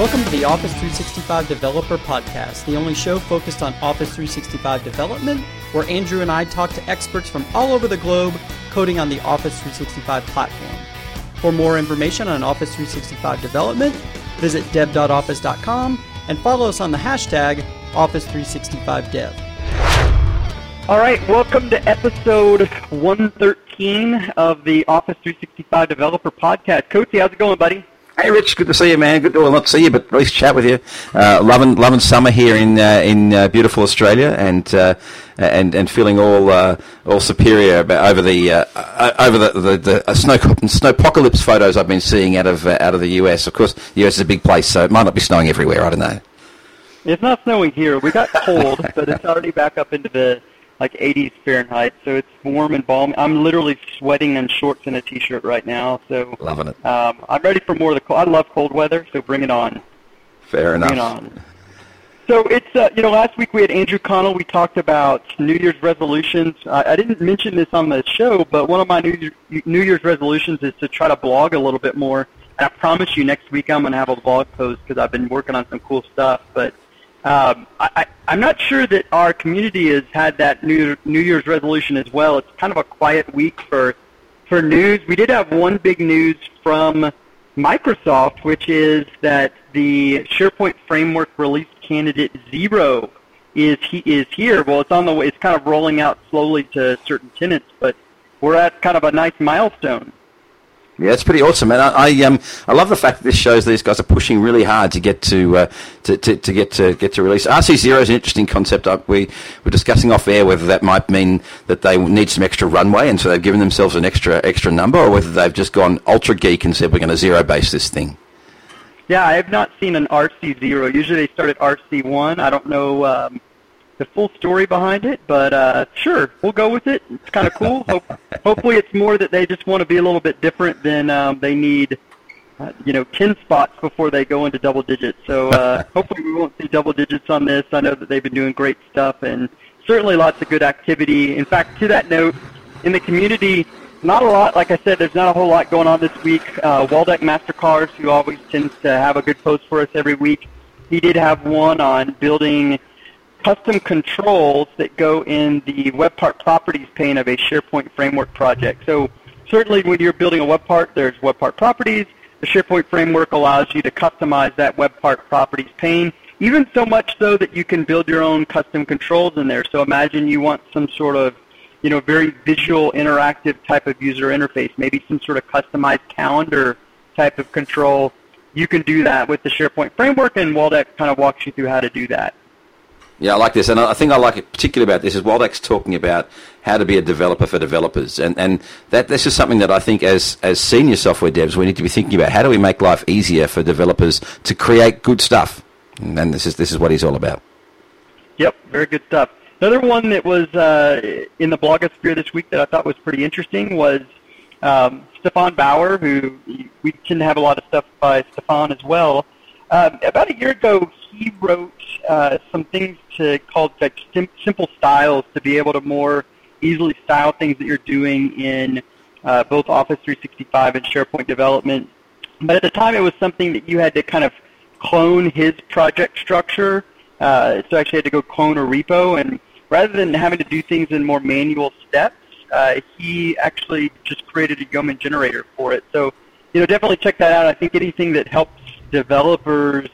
Welcome to the Office 365 Developer Podcast, the only show focused on Office 365 development, where Andrew and I talk to experts from all over the globe coding on the Office 365 platform. For more information on Office 365 development, visit dev.office.com and follow us on the hashtag Office365Dev. All right, welcome to episode 113 of the Office 365 Developer Podcast. Coach, how's it going, buddy? Hey, Rich. Good to see you, man. Good to well, not see you, but nice chat with you. Uh, loving, loving summer here in uh, in uh, beautiful Australia, and uh, and and feeling all uh, all superior over the uh, over the the, the snow snowpocalypse photos I've been seeing out of out of the US. Of course, the US is a big place, so it might not be snowing everywhere. I don't know. It's not snowing here. We got cold, but it's already back up into the like 80s Fahrenheit, so it's warm and balmy. I'm literally sweating in shorts and a t-shirt right now, so loving it. Um, I'm ready for more of the cold. I love cold weather, so bring it on. Fair enough. Bring it on. So it's uh, you know last week we had Andrew Connell. We talked about New Year's resolutions. Uh, I didn't mention this on the show, but one of my New New Year's resolutions is to try to blog a little bit more. And I promise you, next week I'm going to have a blog post because I've been working on some cool stuff. But um, I, I'm not sure that our community has had that New New Year's resolution as well. It's kind of a quiet week for for news. We did have one big news from Microsoft, which is that the SharePoint framework release candidate zero is he is here. Well, it's on the way. It's kind of rolling out slowly to certain tenants, but we're at kind of a nice milestone. Yeah, it's pretty awesome, and I, I, um I love the fact that this shows these guys are pushing really hard to get to uh, to, to, to, get to get to release. RC zero is an interesting concept. We were discussing off air whether that might mean that they need some extra runway, and so they've given themselves an extra extra number, or whether they've just gone ultra geek and said we're going to zero base this thing. Yeah, I have not seen an RC zero. Usually they start at RC one. I don't know. Um, the full story behind it, but uh, sure, we'll go with it. It's kind of cool. Hope, hopefully, it's more that they just want to be a little bit different than um, they need, uh, you know, ten spots before they go into double digits. So uh, hopefully, we won't see double digits on this. I know that they've been doing great stuff and certainly lots of good activity. In fact, to that note, in the community, not a lot. Like I said, there's not a whole lot going on this week. Uh, Waldek Mastykarz, who always tends to have a good post for us every week, he did have one on building custom controls that go in the web part properties pane of a SharePoint framework project. So certainly when you're building a web part, there's web part properties. The SharePoint framework allows you to customize that web part properties pane, even so much so that you can build your own custom controls in there. So imagine you want some sort of you know, very visual, interactive type of user interface, maybe some sort of customized calendar type of control. You can do that with the SharePoint framework, and Waldek kind of walks you through how to do that. Yeah, I like this, and I think I like it particularly about this is Waldek's talking about how to be a developer for developers, and and that this is something that I think as as senior software devs we need to be thinking about. How do we make life easier for developers to create good stuff? And this is this is what he's all about. Yep, very good stuff. Another one that was uh, in the blogosphere this week that I thought was pretty interesting was um, Stefan Bauer, who we tend to have a lot of stuff by Stefan as well. Uh, about a year ago, he wrote uh, some things to called like sim- simple styles to be able to more easily style things that you're doing in uh, both Office 365 and SharePoint development. But at the time, it was something that you had to kind of clone his project structure. Uh, so actually had to go clone a repo, and rather than having to do things in more manual steps, uh, he actually just created a Yeoman generator for it. So, you know, definitely check that out. I think anything that helps developers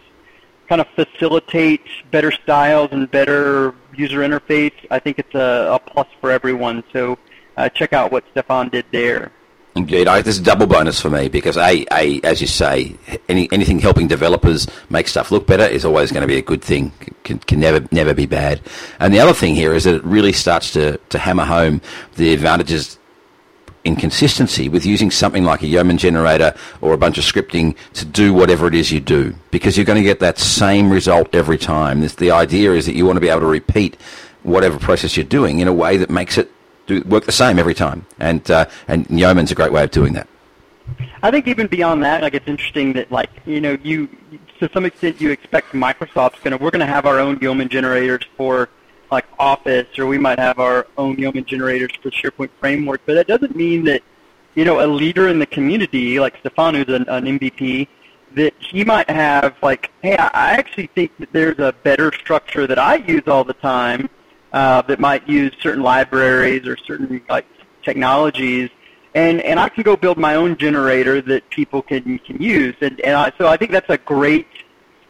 kind of facilitate better styles and better user interface, I think it's a, a plus for everyone. So uh, check out what Stefan did there. Indeed, I, this is a double bonus for me because a, a, as you say, any, anything helping developers make stuff look better is always going to be a good thing. Can, can never never be bad. And the other thing here is that it really starts to, to hammer home the advantages inconsistency with using something like a Yeoman generator or a bunch of scripting to do whatever it is you do because you're going to get that same result every time. This, the idea is that you want to be able to repeat whatever process you're doing in a way that makes it do, work the same every time. And, uh, and Yeoman's a great way of doing that. I think even beyond that, like it's interesting that like you know you to some extent you expect Microsoft's gonna we're gonna have our own Yeoman generators for like Office, or we might have our own Yeoman generators for SharePoint framework. But that doesn't mean that you know a leader in the community like Stefan, who's an, an MVP, that he might have like, hey, I actually think that there's a better structure that I use all the time uh, that might use certain libraries or certain like technologies, and and I can go build my own generator that people can can use, and and I, so I think that's a great.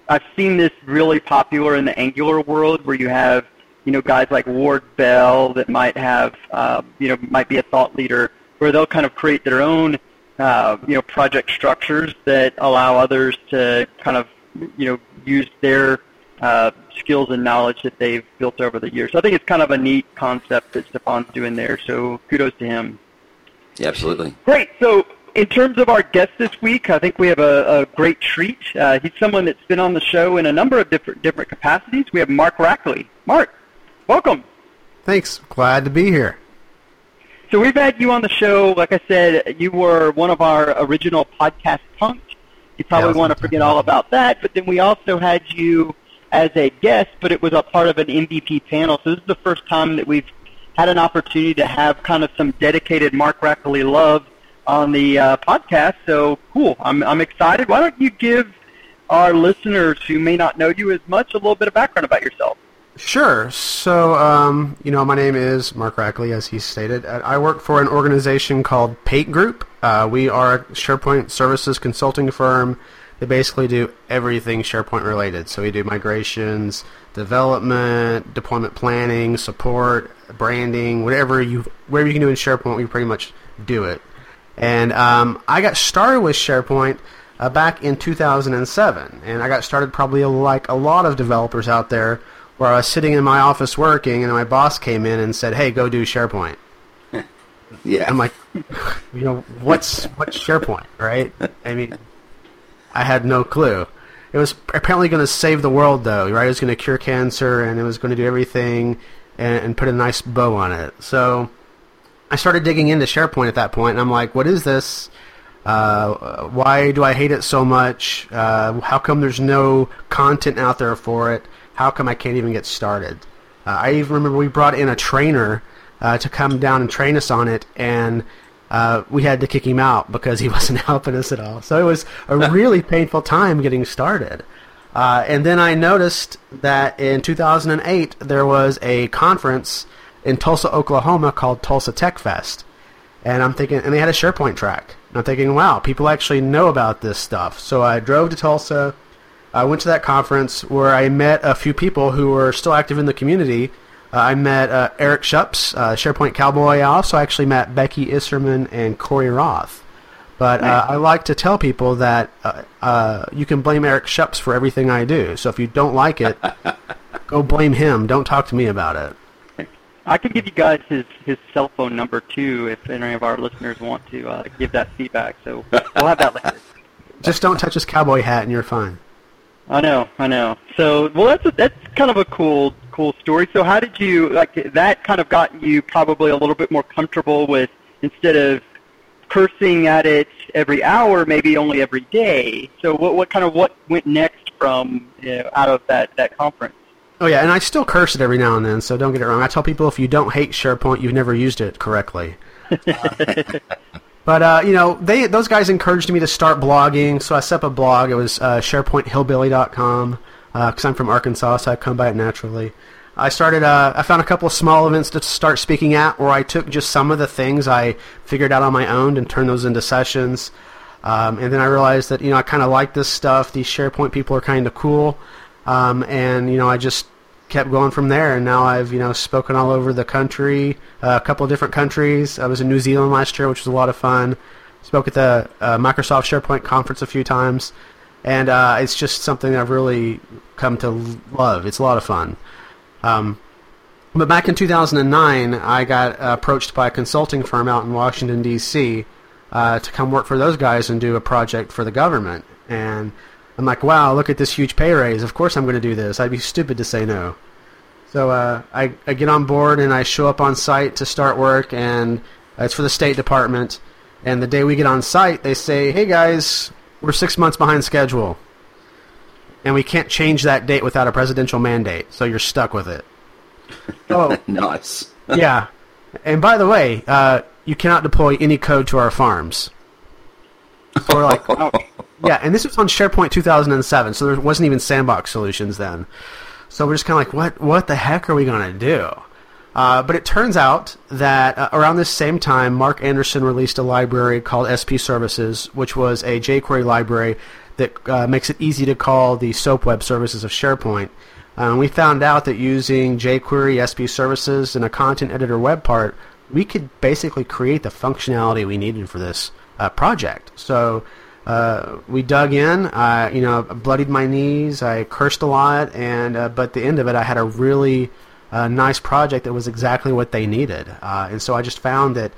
I've seen this really popular in the Angular world where you have you know guys like Ward Bell that might have uh, you know might be a thought leader where they'll kind of create their own uh, you know project structures that allow others to kind of you know use their uh, skills and knowledge that they've built over the years. So I think it's kind of a neat concept that Stefan's doing there. So kudos to him. Yeah, absolutely. Great. So in terms of our guest this week, I think we have a, a great treat. Uh, he's someone that's been on the show in a number of different different capacities. We have Mark Rackley. Mark, welcome. Thanks. Glad to be here. So we've had you on the show. Like I said, you were one of our original podcast punks. You probably Yeah, want to forget all about that. But then we also had you as a guest, but it was a part of an MVP panel. So this is the first time that we've had an opportunity to have kind of some dedicated Mark Rackley love on the uh, podcast. So cool. I'm, I'm excited. Why don't you give our listeners who may not know you as much a little bit of background about yourself? Sure. So, um, you know, my name is Mark Rackley, as he stated. Uh, I work for an organization called PAIT Group. Uh, we are a SharePoint services consulting firm They basically do everything SharePoint related. So we do migrations, development, deployment planning, support, branding, whatever you whatever you can do in SharePoint, we pretty much do it. And um, I got started with SharePoint uh, back in 2007, and I got started probably like a lot of developers out there, where I was sitting in my office working, and my boss came in and said, "Hey, go do SharePoint." Yeah. I'm like, you know, what's what's SharePoint, right? I mean, I had no clue. It was apparently going to save the world, though, right? It was going to cure cancer, and it was going to do everything, and, and put a nice bow on it. So I started digging into SharePoint at that point, and I'm like, what is this? Uh, why do I hate it so much? Uh, how come there's no content out there for it? How come I can't even get started? Uh, I even remember we brought in a trainer uh, to come down and train us on it, and uh, we had to kick him out because he wasn't helping us at all. So it was a really painful time getting started. Uh, and then I noticed that in 2008 there was a conference in Tulsa, Oklahoma called Tulsa Tech Fest. And I'm thinking, and they had a SharePoint track. And I'm thinking, wow, people actually know about this stuff. So I drove to Tulsa. I went to that conference where I met a few people who were still active in the community. Uh, I met uh, Eric Shupps, uh, SharePoint Cowboy. I also actually met Becky Isserman and Corey Roth. But uh, I like to tell people that uh, uh, you can blame Eric Shupps for everything I do. So if you don't like it, go blame him. Don't talk to me about it. I can give you guys his, his cell phone number too if any of our listeners want to uh, give that feedback. So we'll have that later. Just don't touch his cowboy hat and you're fine. I know, I know. So well, that's a, that's kind of a cool cool story. So how did you like that? Kind of got you probably a little bit more comfortable with instead of cursing at it every hour, maybe only every day. So what what kind of what went next from you know, out of that that conference? Oh yeah, and I still curse it every now and then, so don't get it wrong. I tell people if you don't hate SharePoint, you've never used it correctly. but uh, you know, they those guys encouraged me to start blogging, so I set up a blog. It was uh, SharePointHillbilly.com because I'm from Arkansas, so I come by it naturally. I started. Uh, I found a couple of small events to start speaking at, where I took just some of the things I figured out on my own and turned those into sessions. Um, and then I realized that you know I kind of like this stuff. These SharePoint people are kind of cool. Um, and you know, I just kept going from there. And now I've you know spoken all over the country, uh, a couple of different countries. I was in New Zealand last year, which was a lot of fun. Spoke at the uh, Microsoft SharePoint conference a few times, and uh, it's just something I've really come to love. It's a lot of fun. Um, but back in 2009, I got approached by a consulting firm out in Washington D.C. Uh, to come work for those guys and do a project for the government. And I'm like, wow, look at this huge pay raise. Of course I'm going to do this. I'd be stupid to say no. So uh, I, I get on board and I show up on site to start work, and it's for the State Department. And the day we get on site, they say, hey guys, we're six months behind schedule. And we can't change that date without a presidential mandate, so you're stuck with it. Oh, nice. yeah. And by the way, uh, you cannot deploy any code to our farms. So we're like, yeah, and this was on SharePoint 2007, so there wasn't even sandbox solutions then. So we're just kind of like, what what the heck are we going to do? Uh, but it turns out that uh, around this same time, Marc Anderson released a library called SP Services, which was a jQuery library that uh, makes it easy to call the SOAP web services of SharePoint. Uh, we found out that using jQuery, SP Services, and a content editor web part, we could basically create the functionality we needed for this uh, project. So uh, we dug in. I, you know, bloodied my knees. I cursed a lot, and but at the end of it, I had a really a nice project that was exactly what they needed. Uh, and so I just found that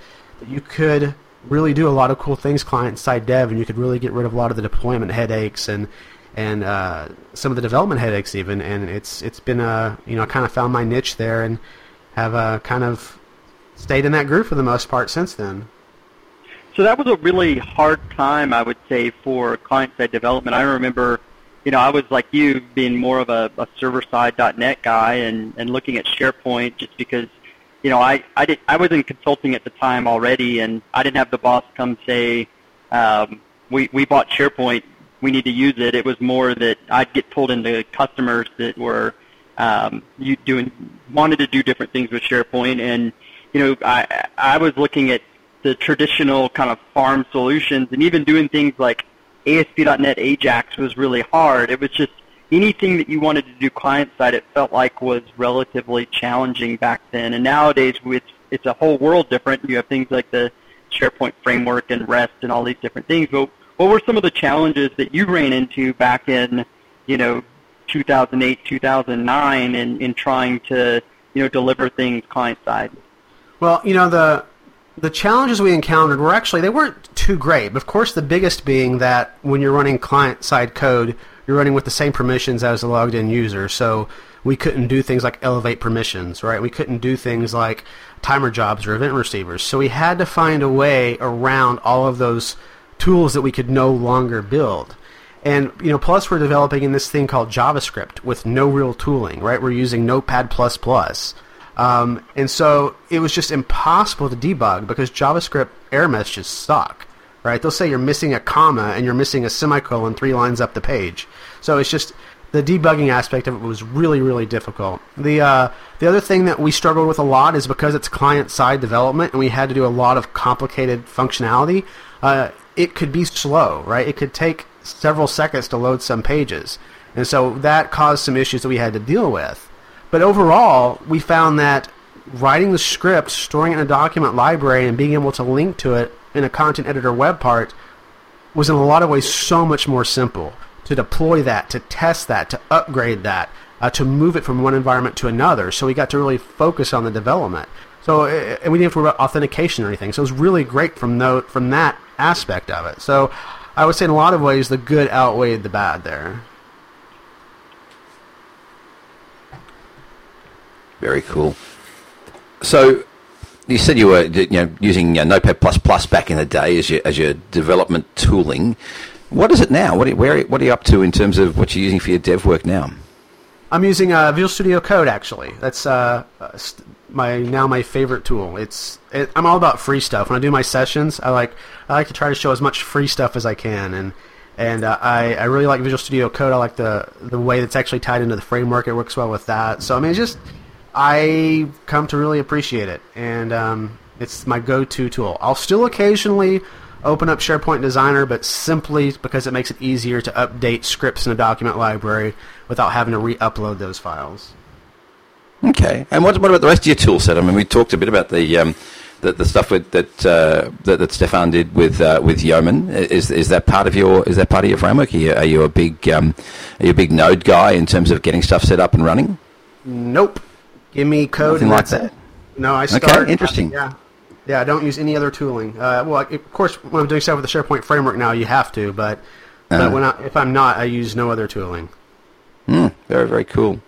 you could really do a lot of cool things client side dev, and you could really get rid of a lot of the deployment headaches and and uh, some of the development headaches even. And it's it's been a you know I kind of found my niche there and have uh, kind of stayed in that group for the most part since then. So that was a really hard time, I would say, for client side development. I remember you know, I was like you, being more of a, a server-side .NET guy, and and looking at SharePoint just because, you know, I I did I was in consulting at the time already, and I didn't have the boss come say, um, we we bought SharePoint, we need to use it. It was more that I'd get pulled into customers that were um, you doing wanted to do different things with SharePoint, and you know, I I was looking at the traditional kind of farm solutions, and even doing things like ASP.NET Ajax was really hard. It was just anything that you wanted to do client side, it felt like was relatively challenging back then. And nowadays, it's it's a whole world different. You have things like the SharePoint framework and REST and all these different things. But what were some of the challenges that you ran into back in, you know, 2008, 2009, in in trying to you know deliver things client side? Well, you know the the challenges we encountered were actually they weren't too great. But of course, the biggest being that when you're running client-side code, you're running with the same permissions as the logged-in user. So we couldn't do things like elevate permissions, right? We couldn't do things like timer jobs or event receivers. So we had to find a way around all of those tools that we could no longer build. And you know, plus we're developing in this thing called JavaScript with no real tooling, right? We're using Notepad++. Um, and so it was just impossible to debug because JavaScript error messages suck, right? They'll say you're missing a comma and you're missing a semicolon three lines up the page. So it's just the debugging aspect of it was really, really difficult. The uh, the other thing that we struggled with a lot is because it's client side development and we had to do a lot of complicated functionality. Uh, it could be slow, right? It could take several seconds to load some pages, and so that caused some issues that we had to deal with. But overall, we found that writing the script, storing it in a document library, and being able to link to it in a content editor web part was in a lot of ways so much more simple to deploy that, to test that, to upgrade that, uh, to move it from one environment to another. So we got to really focus on the development. So uh, and we didn't have to worry about authentication or anything. So it was really great from no, from that aspect of it. So I would say in a lot of ways the good outweighed the bad there. Very cool. So you said you were you know using uh, Notepad plus plus back in the day as your as your development tooling. What is it now? What are, where what are you up to in terms of what you're using for your dev work now? I'm using uh, Visual Studio Code actually. That's uh, my now my favorite tool. It's it, I'm all about free stuff. When I do my sessions, I like I like to try to show as much free stuff as I can, and and uh, I I really like Visual Studio Code. I like the the way that's actually tied into the framework. It works well with that. So I mean, it's just I come to really appreciate it, and um, it's my go-to tool. I'll still occasionally open up SharePoint Designer, but simply because it makes it easier to update scripts in a document library without having to re-upload those files. Okay, and what, what about the rest of your tool set? I mean, we talked a bit about the um, the, the, stuff with, that, uh, that that Stefan did with uh, with Yeoman. Is is that part of your is that part of your framework? Are you, are you a big um, are you a big Node guy in terms of getting stuff set up and running? Nope. Give me code Nothing and like that's that. it. No, I start. Okay, interesting. Yeah, yeah. I don't use any other tooling. Uh, well, of course, when I'm doing stuff with the SharePoint framework now, you have to. But, Uh-huh. but when I, if I'm not, I use no other tooling. Mm, very very cool.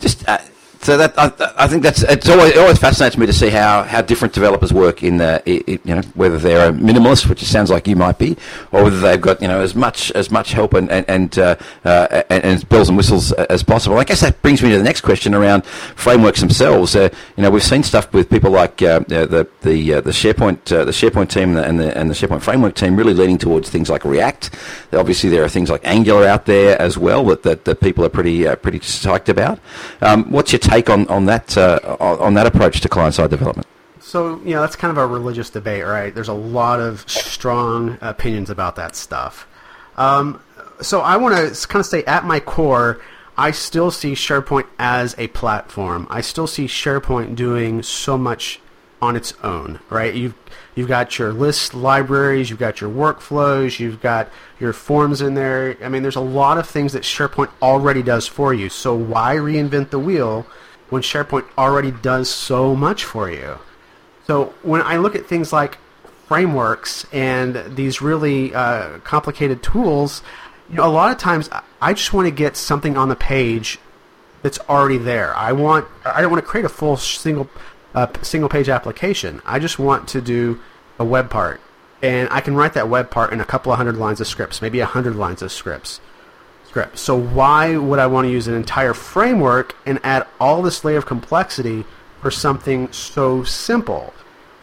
Just uh, so that I, I, think that's it's always it always fascinates me to see how, how different developers work in the it, you know whether they're a minimalist, which it sounds like you might be, or whether they've got you know as much as much help and and and, uh, uh, and, and bells and whistles as possible. I guess that brings me to the next question around frameworks themselves. Uh, you know we've seen stuff with people like uh, the the uh, the SharePoint uh, the SharePoint team and the and the SharePoint framework team really leaning towards things like React. Obviously there are things like Angular out there as well that that, that people are pretty pretty psyched about. Um, what's your take on on that uh, on that approach to client side development? So you know that's kind of a religious debate, right? There's a lot of strong opinions about that stuff. Um, so I want to kind of say at my core, I still see SharePoint as a platform. I still see SharePoint doing so much on its own, right? You've you've got your list libraries, you've got your workflows, you've got your forms in there. I mean, there's a lot of things that SharePoint already does for you. So why reinvent the wheel when SharePoint already does so much for you? So when I look at things like frameworks and these really uh, complicated tools, you know, a lot of times I just want to get something on the page that's already there. I want I don't want to create a full single uh, single page application. I just want to do a web part, and I can write that web part in a couple of hundred lines of scripts, maybe a hundred lines of scripts script. So why would I want to use an entire framework and add all this layer of complexity for something so simple?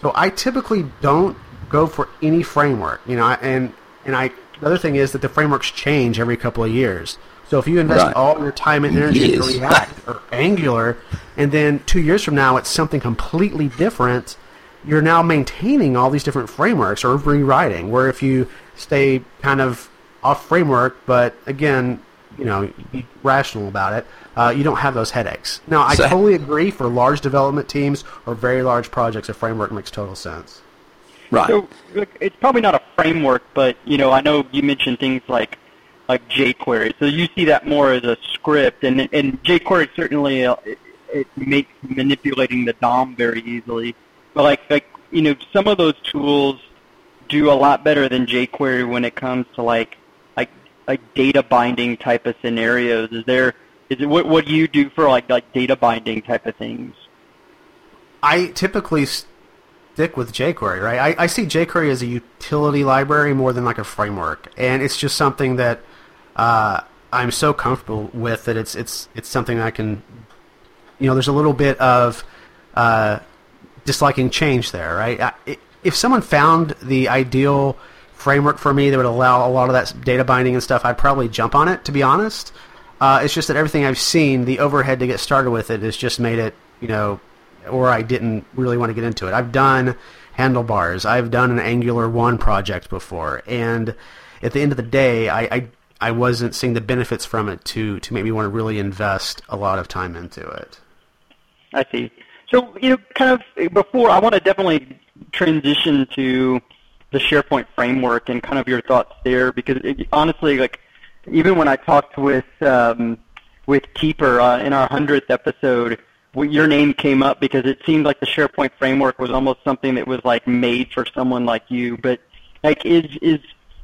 So I typically don't go for any framework, you know, and and I the other thing is that the frameworks change every couple of years. So if you invest right. all your time and energy in React or Angular, and then two years from now it's something completely different, you're now maintaining all these different frameworks or rewriting. Where if you stay kind of off framework, but again, you know, be rational about it. Uh, you don't have those headaches. Now, I so, totally agree. For large development teams or very large projects, a framework makes total sense. Right. So look, it's probably not a framework, but you know, I know you mentioned things like like jQuery. So you see that more as a script, and and jQuery certainly uh, it, it makes manipulating the DOM very easily. But like like you know, some of those tools do a lot better than jQuery when it comes to like like data binding type of scenarios? Is there is it what what do you do for like like data binding type of things? I typically stick with jQuery, right? I, I see jQuery as a utility library more than like a framework, and it's just something that uh, I'm so comfortable with that it's it's it's something I can, you know, there's a little bit of uh, disliking change there, right? I, if someone found the ideal framework for me that would allow a lot of that data binding and stuff, I'd probably jump on it. To be honest, uh, it's just that everything I've seen, the overhead to get started with it has just made it, you know, or I didn't really want to get into it. I've done handlebars. I've done an Angular one project before, and at the end of the day, I, I I wasn't seeing the benefits from it to to make me want to really invest a lot of time into it. I see. So you know, kind of before I want to definitely transition to the SharePoint framework and kind of your thoughts there, because it, honestly, like even when I talked with um, with Teper uh, in our hundredth episode, your name came up because it seemed like the SharePoint framework was almost something that was like made for someone like you. But like, is is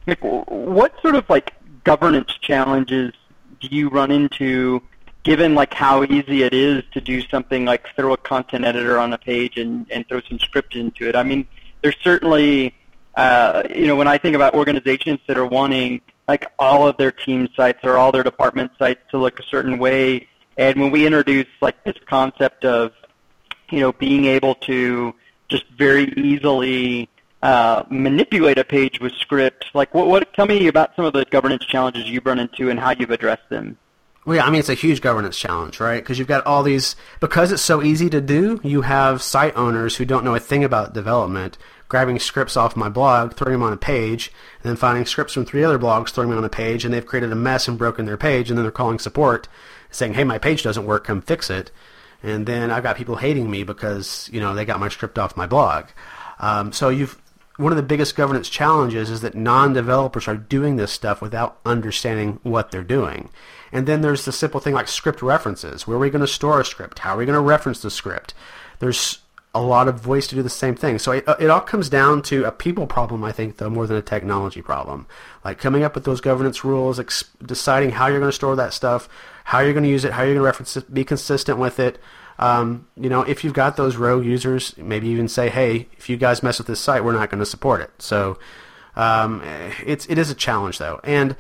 like, what sort of like governance challenges do you run into? Given like how easy it is to do something like throw a content editor on a page and, and throw some script into it. I mean, there's certainly uh, you know, when I think about organizations that are wanting like all of their team sites or all their department sites to look a certain way, and when we introduce like this concept of, you know, being able to just very easily uh, manipulate a page with script, like what, what? Tell me about some of the governance challenges you've run into and how you've addressed them. Well, yeah, I mean it's a huge governance challenge, right? Because you've got all these because it's so easy to do. You have site owners who don't know a thing about development grabbing scripts off my blog, throwing them on a page, and then finding scripts from three other blogs, throwing them on a page, and they've created a mess and broken their page, and then they're calling support, saying, "Hey, my page doesn't work, come fix it." And then I've got people hating me because you know they got my script off my blog. Um, so you've one of the biggest governance challenges is that non-developers are doing this stuff without understanding what they're doing. And then there's the simple thing like script references. Where are we going to store a script? How are we going to reference the script? There's a lot of voice to do the same thing. So it, it all comes down to a people problem, I think, though, more than a technology problem. Like coming up with those governance rules, ex- deciding how you're going to store that stuff, how you're going to use it, how you're going to reference it, be consistent with it. Um, you know, if you've got those rogue users, maybe even say, hey, if you guys mess with this site, we're not going to support it. So um, it's it is a challenge though, and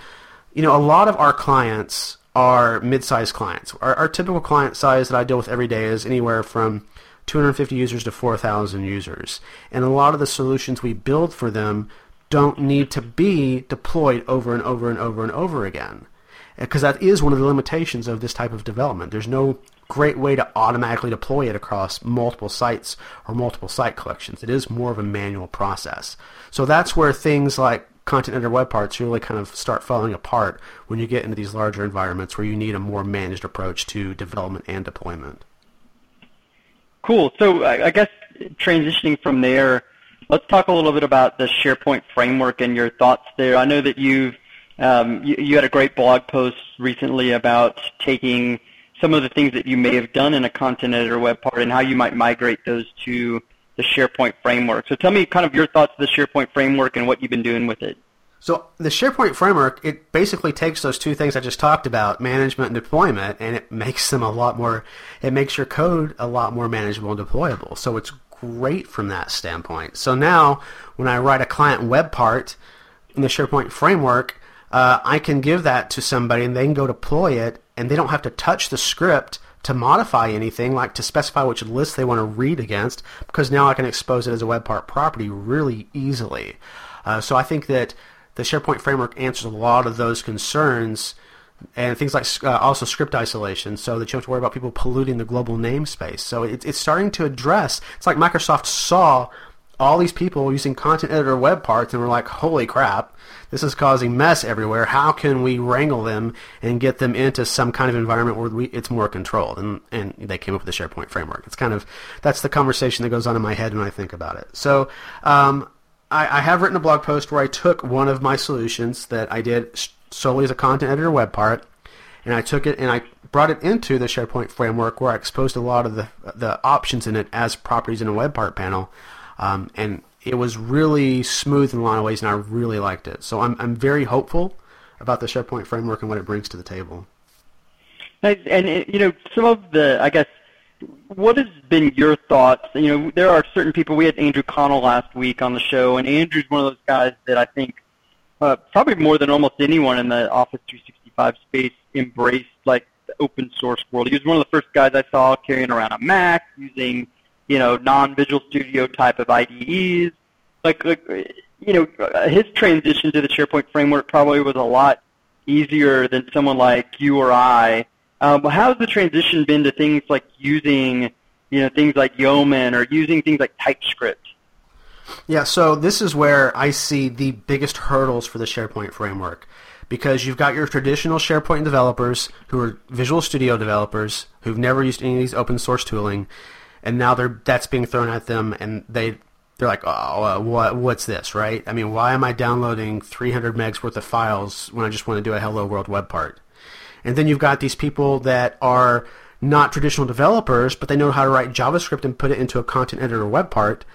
you know, a lot of our clients are mid-sized clients. Our, our typical client size that I deal with every day is anywhere from 250 users to 4,000 users. And a lot of the solutions we build for them don't need to be deployed over and over and over and over again. Because that is one of the limitations of this type of development. There's no great way to automatically deploy it across multiple sites or multiple site collections. It is more of a manual process. So that's where things like content editor web parts really kind of start falling apart when you get into these larger environments where you need a more managed approach to development and deployment. Cool. So I guess transitioning from there, let's talk a little bit about the SharePoint framework and your thoughts there. I know that you've um, you, you had a great blog post recently about taking some of the things that you may have done in a content editor web part and how you might migrate those to the SharePoint framework. So tell me kind of your thoughts of the SharePoint framework and what you've been doing with it. So the SharePoint framework, it basically takes those two things I just talked about, management and deployment, and it makes them a lot more, it makes your code a lot more manageable and deployable. So it's great from that standpoint. So now when I write a client web part in the SharePoint framework, uh, I can give that to somebody and they can go deploy it and they don't have to touch the script to modify anything, like to specify which list they want to read against, because now I can expose it as a web part property really easily. Uh, so I think that the SharePoint framework answers a lot of those concerns and things like uh, also script isolation so that you don't have to worry about people polluting the global namespace. So it, it's starting to address, it's like Microsoft saw all these people using content editor web parts and were like, holy crap, this is causing mess everywhere. How can we wrangle them and get them into some kind of environment where we, it's more controlled? And, and they came up with the SharePoint framework. It's kind of, that's the conversation that goes on in my head when I think about it. So um, I, I have written a blog post where I took one of my solutions that I did solely as a content editor web part, and I took it and I brought it into the SharePoint framework where I exposed a lot of the the options in it as properties in a web part panel, um, and it was really smooth in a lot of ways, and I really liked it. So I'm I'm very hopeful about the SharePoint framework and what it brings to the table. And, and you know, some of the I guess what has been your thoughts? You know, there are certain people. We had Andrew Connell last week on the show, and Andrew's one of those guys that I think uh, probably more than almost anyone in the Office 365 space embraced like the open source world. He was one of the first guys I saw carrying around a Mac using you know non-Visual Studio type of IDEs. Like, like you know, his transition to the SharePoint framework probably was a lot easier than someone like you or I um, how's the transition been to things like using, you know, things like Yeoman or using things like TypeScript? Yeah, so this is where I see the biggest hurdles for the SharePoint framework because you've got your traditional SharePoint developers who are Visual Studio developers who've never used any of these open source tooling, and now they're that's being thrown at them, and they they're like, oh, uh, what what's this, right? I mean, why am I downloading 300 megs worth of files when I just want to do a Hello World web part? And then you've got these people that are not traditional developers, but they know how to write JavaScript and put it into a content editor web part.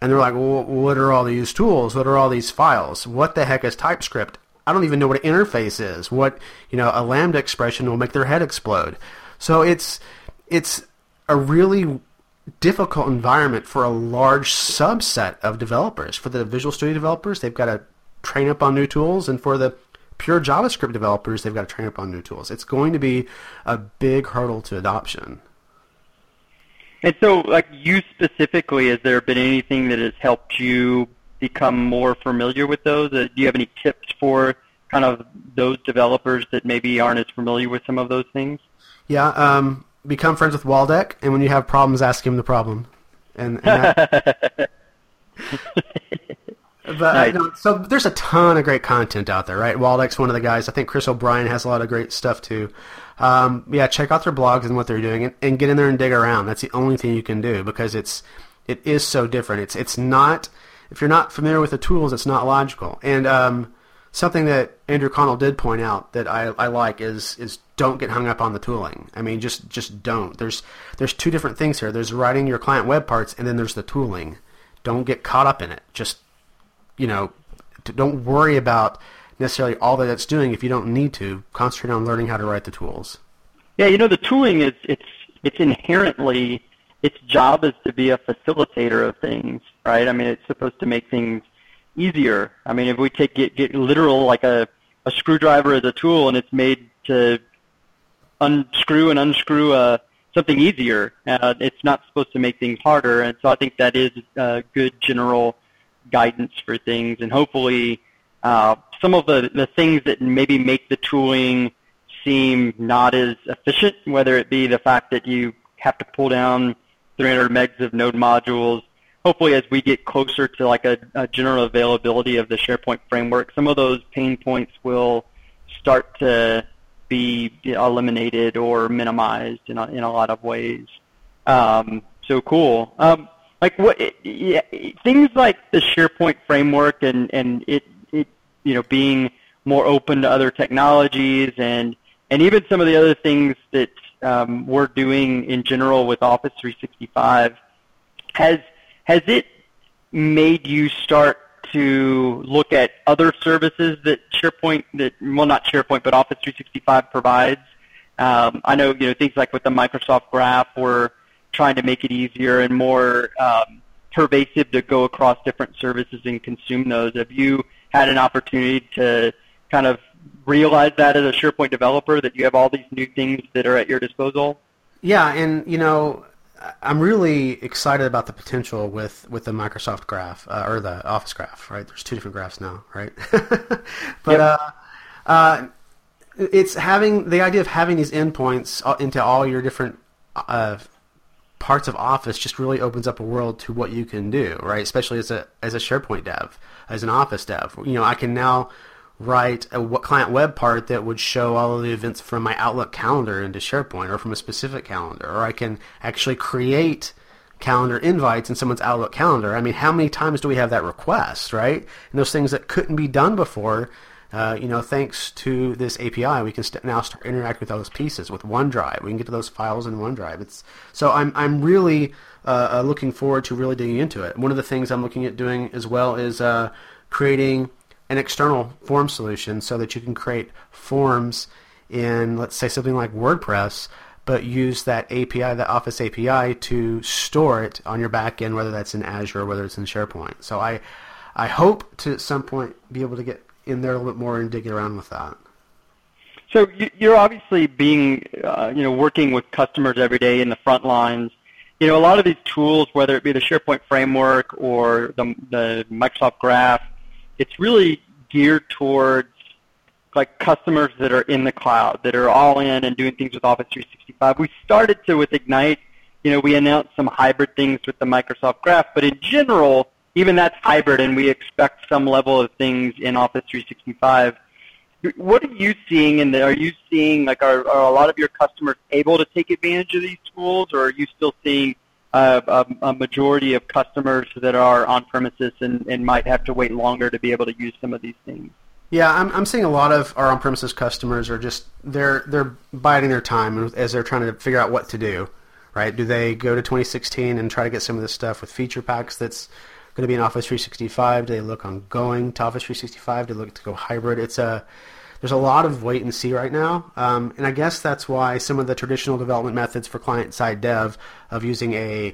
And they're like, well, what are all these tools? What are all these files? What the heck is TypeScript? I don't even know what an interface is. What, you know, a Lambda expression will make their head explode. So it's, it's a really difficult environment for a large subset of developers. For the Visual Studio developers, they've got to train up on new tools, and for the pure JavaScript developers, they've got to train up on new tools. It's going to be a big hurdle to adoption. And so, like you specifically, has there been anything that has helped you become more familiar with those? Uh, do you have any tips for kind of those developers that maybe aren't as familiar with some of those things? Yeah, um, become friends with Waldek, and when you have problems, ask him the problem. And, and that, But nice. you know, so there's a ton of great content out there, right? Waldek's one of the guys. I think Chris O'Brien has a lot of great stuff too. Um, yeah, check out their blogs and what they're doing, and, and, get in there and dig around. That's the only thing you can do because it's it is so different. It's it's not if you're not familiar with the tools, it's not logical. And um, something that Andrew Connell did point out that I, I like is is don't get hung up on the tooling. I mean, just just don't. There's there's two different things here. There's writing your client web parts, and then there's the tooling. Don't get caught up in it. Just you know, don't worry about necessarily all that it's doing if you don't need to. Concentrate on learning how to write the tools. Yeah, you know, the tooling is it's it's inherently its job is to be a facilitator of things, right? I mean, it's supposed to make things easier. I mean, if we take get, get literal, like a, a screwdriver as a tool, and it's made to unscrew and unscrew uh, something easier. Uh, it's not supposed to make things harder, and so I think that is a good general guidance for things, and hopefully uh, some of the, the things that maybe make the tooling seem not as efficient, whether it be the fact that you have to pull down 300 megs of node modules. Hopefully, as we get closer to like a, a general availability of the SharePoint framework, some of those pain points will start to be eliminated or minimized in a, in a lot of ways. Um, so cool. Um, like what? Yeah, things like the SharePoint framework and and it it you know being more open to other technologies and and even some of the other things that um, we're doing in general with Office 365 has has it made you start to look at other services that SharePoint that well not SharePoint but Office 365 provides? Um, I know you know things like with the Microsoft Graph, we're trying to make it easier and more um, pervasive to go across different services and consume those. Have you had an opportunity to kind of realize that as a SharePoint developer that you have all these new things that are at your disposal? Yeah, and you know, I'm really excited about the potential with, with the Microsoft Graph uh, or the Office Graph. Right, there's two different graphs now, right? but yep. uh, uh, it's having the idea of having these endpoints into all your different uh, parts of Office just really opens up a world to what you can do, right? Especially as a as a SharePoint dev, as an Office dev. You know, I can now write a client web part that would show all of the events from my Outlook calendar into SharePoint or from a specific calendar, or I can actually create calendar invites in someone's Outlook calendar. I mean, how many times do we have that request, right? And those things that couldn't be done before, uh, you know, thanks to this API, we can st- now start interact with those pieces with OneDrive. We can get to those files in OneDrive. It's so I'm I'm really uh, uh, looking forward to really digging into it. One of the things I'm looking at doing as well is uh, creating an external form solution so that you can create forms in, let's say, something like WordPress, but use that API, that Office API, to store it on your backend, whether that's in Azure or whether it's in SharePoint. So I, I hope to at some point be able to get in there a little bit more and digging around with that. So you're obviously being, uh, you know, working with customers every day in the front lines. You know, a lot of these tools, whether it be the SharePoint framework or the, the Microsoft Graph, it's really geared towards like customers that are in the cloud, that are all in and doing things with Office 365. We started to with Ignite. You know, we announced some hybrid things with the Microsoft Graph, but in general, even that's hybrid, and we expect some level of things in Office 365. What are you seeing in there? Are you seeing like are, are a lot of your customers able to take advantage of these tools, or are you still seeing uh, a, a, majority of customers that are on premises and, and might have to wait longer to be able to use some of these things. Yeah, I'm, I'm seeing a lot of our on-premises customers are just they're they're biding their time as they're trying to figure out what to do. Right? Do they go to 2016 and try to get some of this stuff with feature packs that's going to be in Office 365? Do they look on going to Office 365? Do they look to go hybrid? It's a there's a lot of wait and see right now, um, and I guess that's why some of the traditional development methods for client-side dev of using a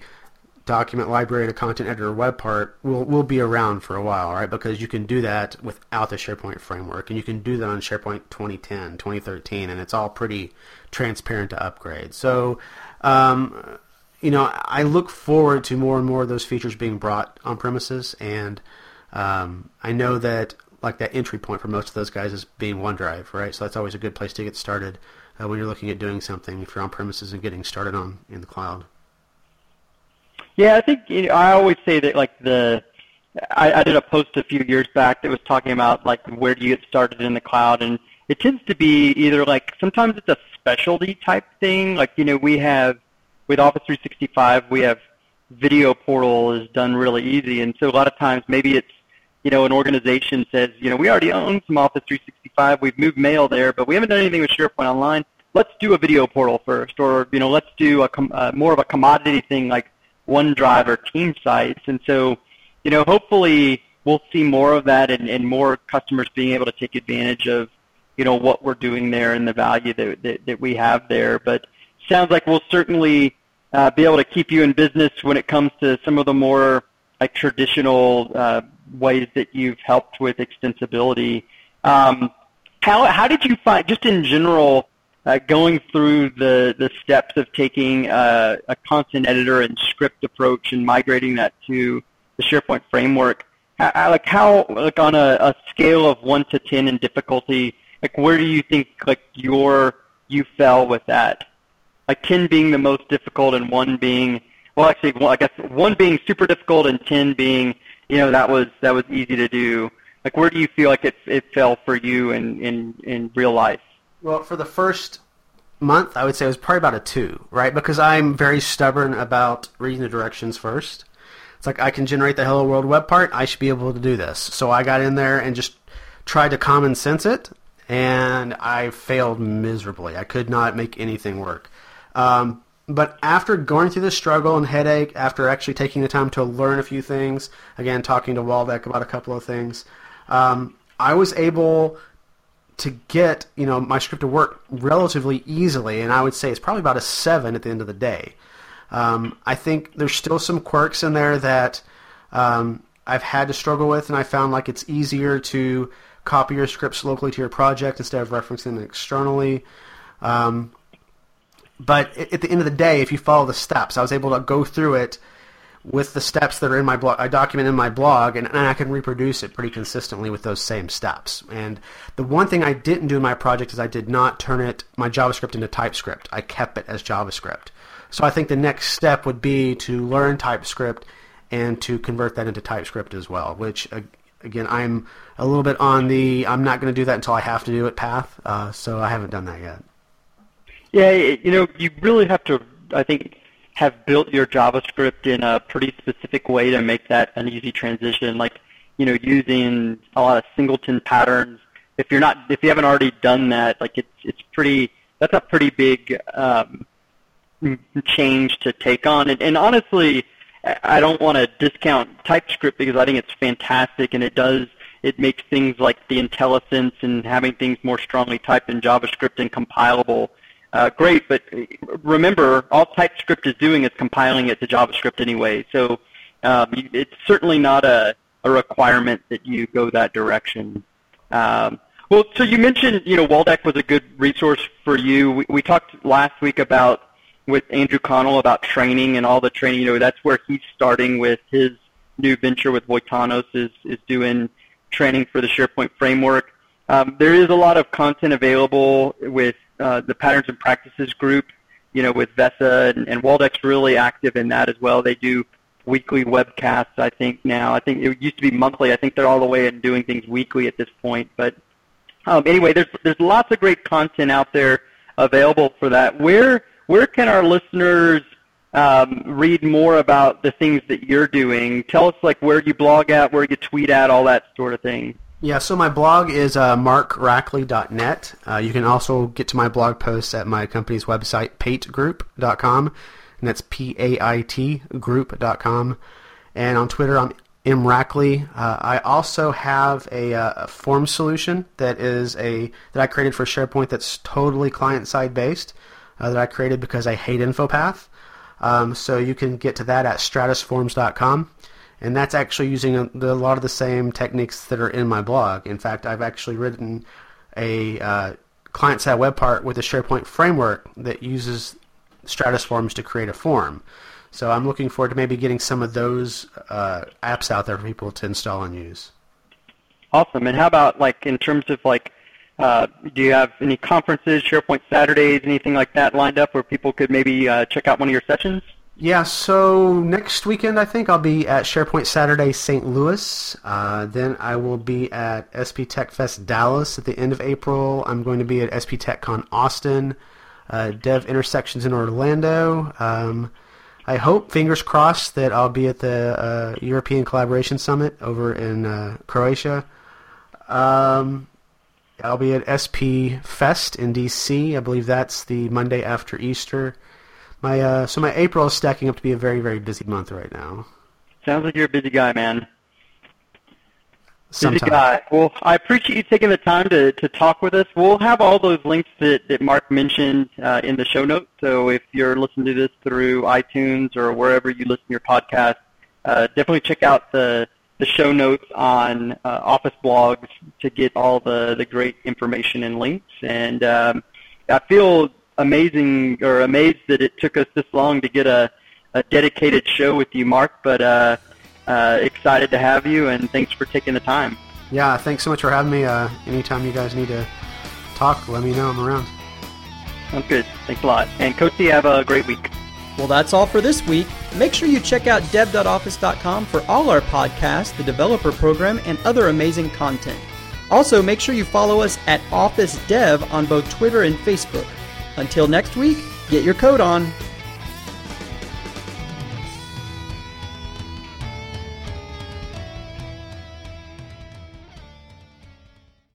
document library and a content editor web part will will be around for a while, right? Because you can do that without the SharePoint framework, and you can do that on SharePoint 2010, 2013, and it's all pretty transparent to upgrade. So, um, you know, I look forward to more and more of those features being brought on premises, and um, I know that like that entry point for most of those guys is being OneDrive, right? So that's always a good place to get started uh, when you're looking at doing something if you're on premises and getting started on in the cloud. Yeah, I think you know, I always say that like the I, I did a post a few years back that was talking about like where do you get started in the cloud, and it tends to be either like sometimes it's a specialty type thing, like you know we have with Office 365 we have video portal is done really easy, and so a lot of times maybe it's you know, an organization says, you know, we already own some Office 365, we've moved mail there, but we haven't done anything with SharePoint Online. Let's do a video portal first, or you know, let's do a com- uh, more of a commodity thing like OneDrive or Team sites. And so, you know, hopefully we'll see more of that and, and more customers being able to take advantage of, you know, what we're doing there and the value that, that, that we have there. But sounds like we'll certainly uh, be able to keep you in business when it comes to some of the more like traditional uh, ways that you've helped with extensibility. Um, how how did you find just in general uh, going through the the steps of taking uh, a content editor and script approach and migrating that to the SharePoint framework? How, like how like on a, a scale of one to ten in difficulty, like where do you think like your you fell with that? Like ten being the most difficult and one being well actually well, I guess one being super difficult and ten being you know that was that was easy to do. Like where do you feel like it it fell for you in in in real life? Well, for the first month, I would say it was probably about a two, right? Because I'm very stubborn about reading the directions first. It's like I can generate the Hello World web part. I should be able to do this. So I got in there and just tried to common sense it, and I failed miserably. I could not make anything work. Um, but after going through the struggle and headache, after actually taking the time to learn a few things, again talking to Waldek about a couple of things, um, I was able to get you know my script to work relatively easily, and I would say it's probably about a seven at the end of the day. Um, I think there's still some quirks in there that um, I've had to struggle with, and I found like it's easier to copy your scripts locally to your project instead of referencing them externally. Um, but at the end of the day, if you follow the steps, I was able to go through it with the steps that are in my blog. I document in my blog, and, and, I can reproduce it pretty consistently with those same steps. And the one thing I didn't do in my project is I did not turn it my JavaScript into TypeScript. I kept it as JavaScript. So I think the next step would be to learn TypeScript and to convert that into TypeScript as well. Which again, I'm a little bit on the I'm not going to do that until I have to do it path. Uh, so I haven't done that yet. Yeah, you know, you really have to. I think have built your JavaScript in a pretty specific way to make that an easy transition. Like, you know, using a lot of singleton patterns. If you're not, if you haven't already done that, like it's it's pretty. That's a pretty big um, change to take on. And, and honestly, I don't want to discount TypeScript because I think it's fantastic and it does it makes things like the IntelliSense and having things more strongly typed in JavaScript and compilable uh, great, but remember, all TypeScript is doing is compiling it to JavaScript anyway. So um, it's certainly not a, a requirement that you go that direction. Um, well, so you mentioned, you know, Waldek was a good resource for you. We, we talked last week about with Andrew Connell about training and all the training. You know, that's where he's starting with his new venture with Voitanos is is doing training for the SharePoint framework. Um, there is a lot of content available with uh, the Patterns and Practices group, you know, with Vesa and, and Waldek's really active in that as well. They do weekly webcasts, I think now. I think it used to be monthly. I think they're all the way in doing things weekly at this point. But um, anyway, there's there's lots of great content out there available for that. Where where can our listeners um, read more about the things that you're doing? Tell us like where you blog at, where you tweet at, all that sort of thing. Yeah, so my blog is uh, markrackley.net. Uh, you can also get to my blog posts at my company's website, paitgroup.com, and that's P-A-I-T group.com. And on Twitter, I'm mrackley. Uh, I also have a, uh, a, form solution that is a that I created for SharePoint that's totally client-side based uh, that I created because I hate InfoPath. Um, so you can get to that at stratusforms.com and that's actually using a, the, a, lot of the same techniques that are in my blog. In fact, I've actually written a uh, client-side web part with a SharePoint framework that uses Stratus Forms to create a form. So I'm looking forward to maybe getting some of those uh, apps out there for people to install and use. Awesome. And how about like in terms of like, uh, do you have any conferences, SharePoint Saturdays, anything like that lined up where people could maybe uh, check out one of your sessions? Yeah, so next weekend I think I'll be at SharePoint Saturday St. Louis. Uh, then I will be at SP Tech Fest Dallas at the end of April. I'm going to be at SP TechCon Austin, uh, Dev Intersections in Orlando. Um, I hope, fingers crossed, that I'll be at the uh, European Collaboration Summit over in uh, Croatia. Um, I'll be at SP Fest in DC. I believe that's the Monday after Easter. My uh, so my April is stacking up to be a very very busy month right now. Sounds like you're a busy guy, man. Busy guy. Well, I appreciate you taking the time to, to talk with us. We'll have all those links that, that Mark mentioned uh, in the show notes. So if you're listening to this through iTunes or wherever you listen to your podcast, uh, definitely check out the the show notes on uh, Office blogs to get all the, the great information and links. And um, I feel amazing or amazed that it took us this long to get a, a dedicated show with you, Mark. But uh, uh, excited to have you, and thanks for taking the time. Yeah, thanks so much for having me. Uh, anytime you guys need to talk, let me know. I'm around. Sounds good. Thanks a lot. And Coty, have a great week. Well, that's all for this week. Make sure you check out dev.office.com for all our podcasts, the developer program, and other amazing content. Also, make sure you follow us at Office Dev on both Twitter and Facebook. Until next week, get your coat on.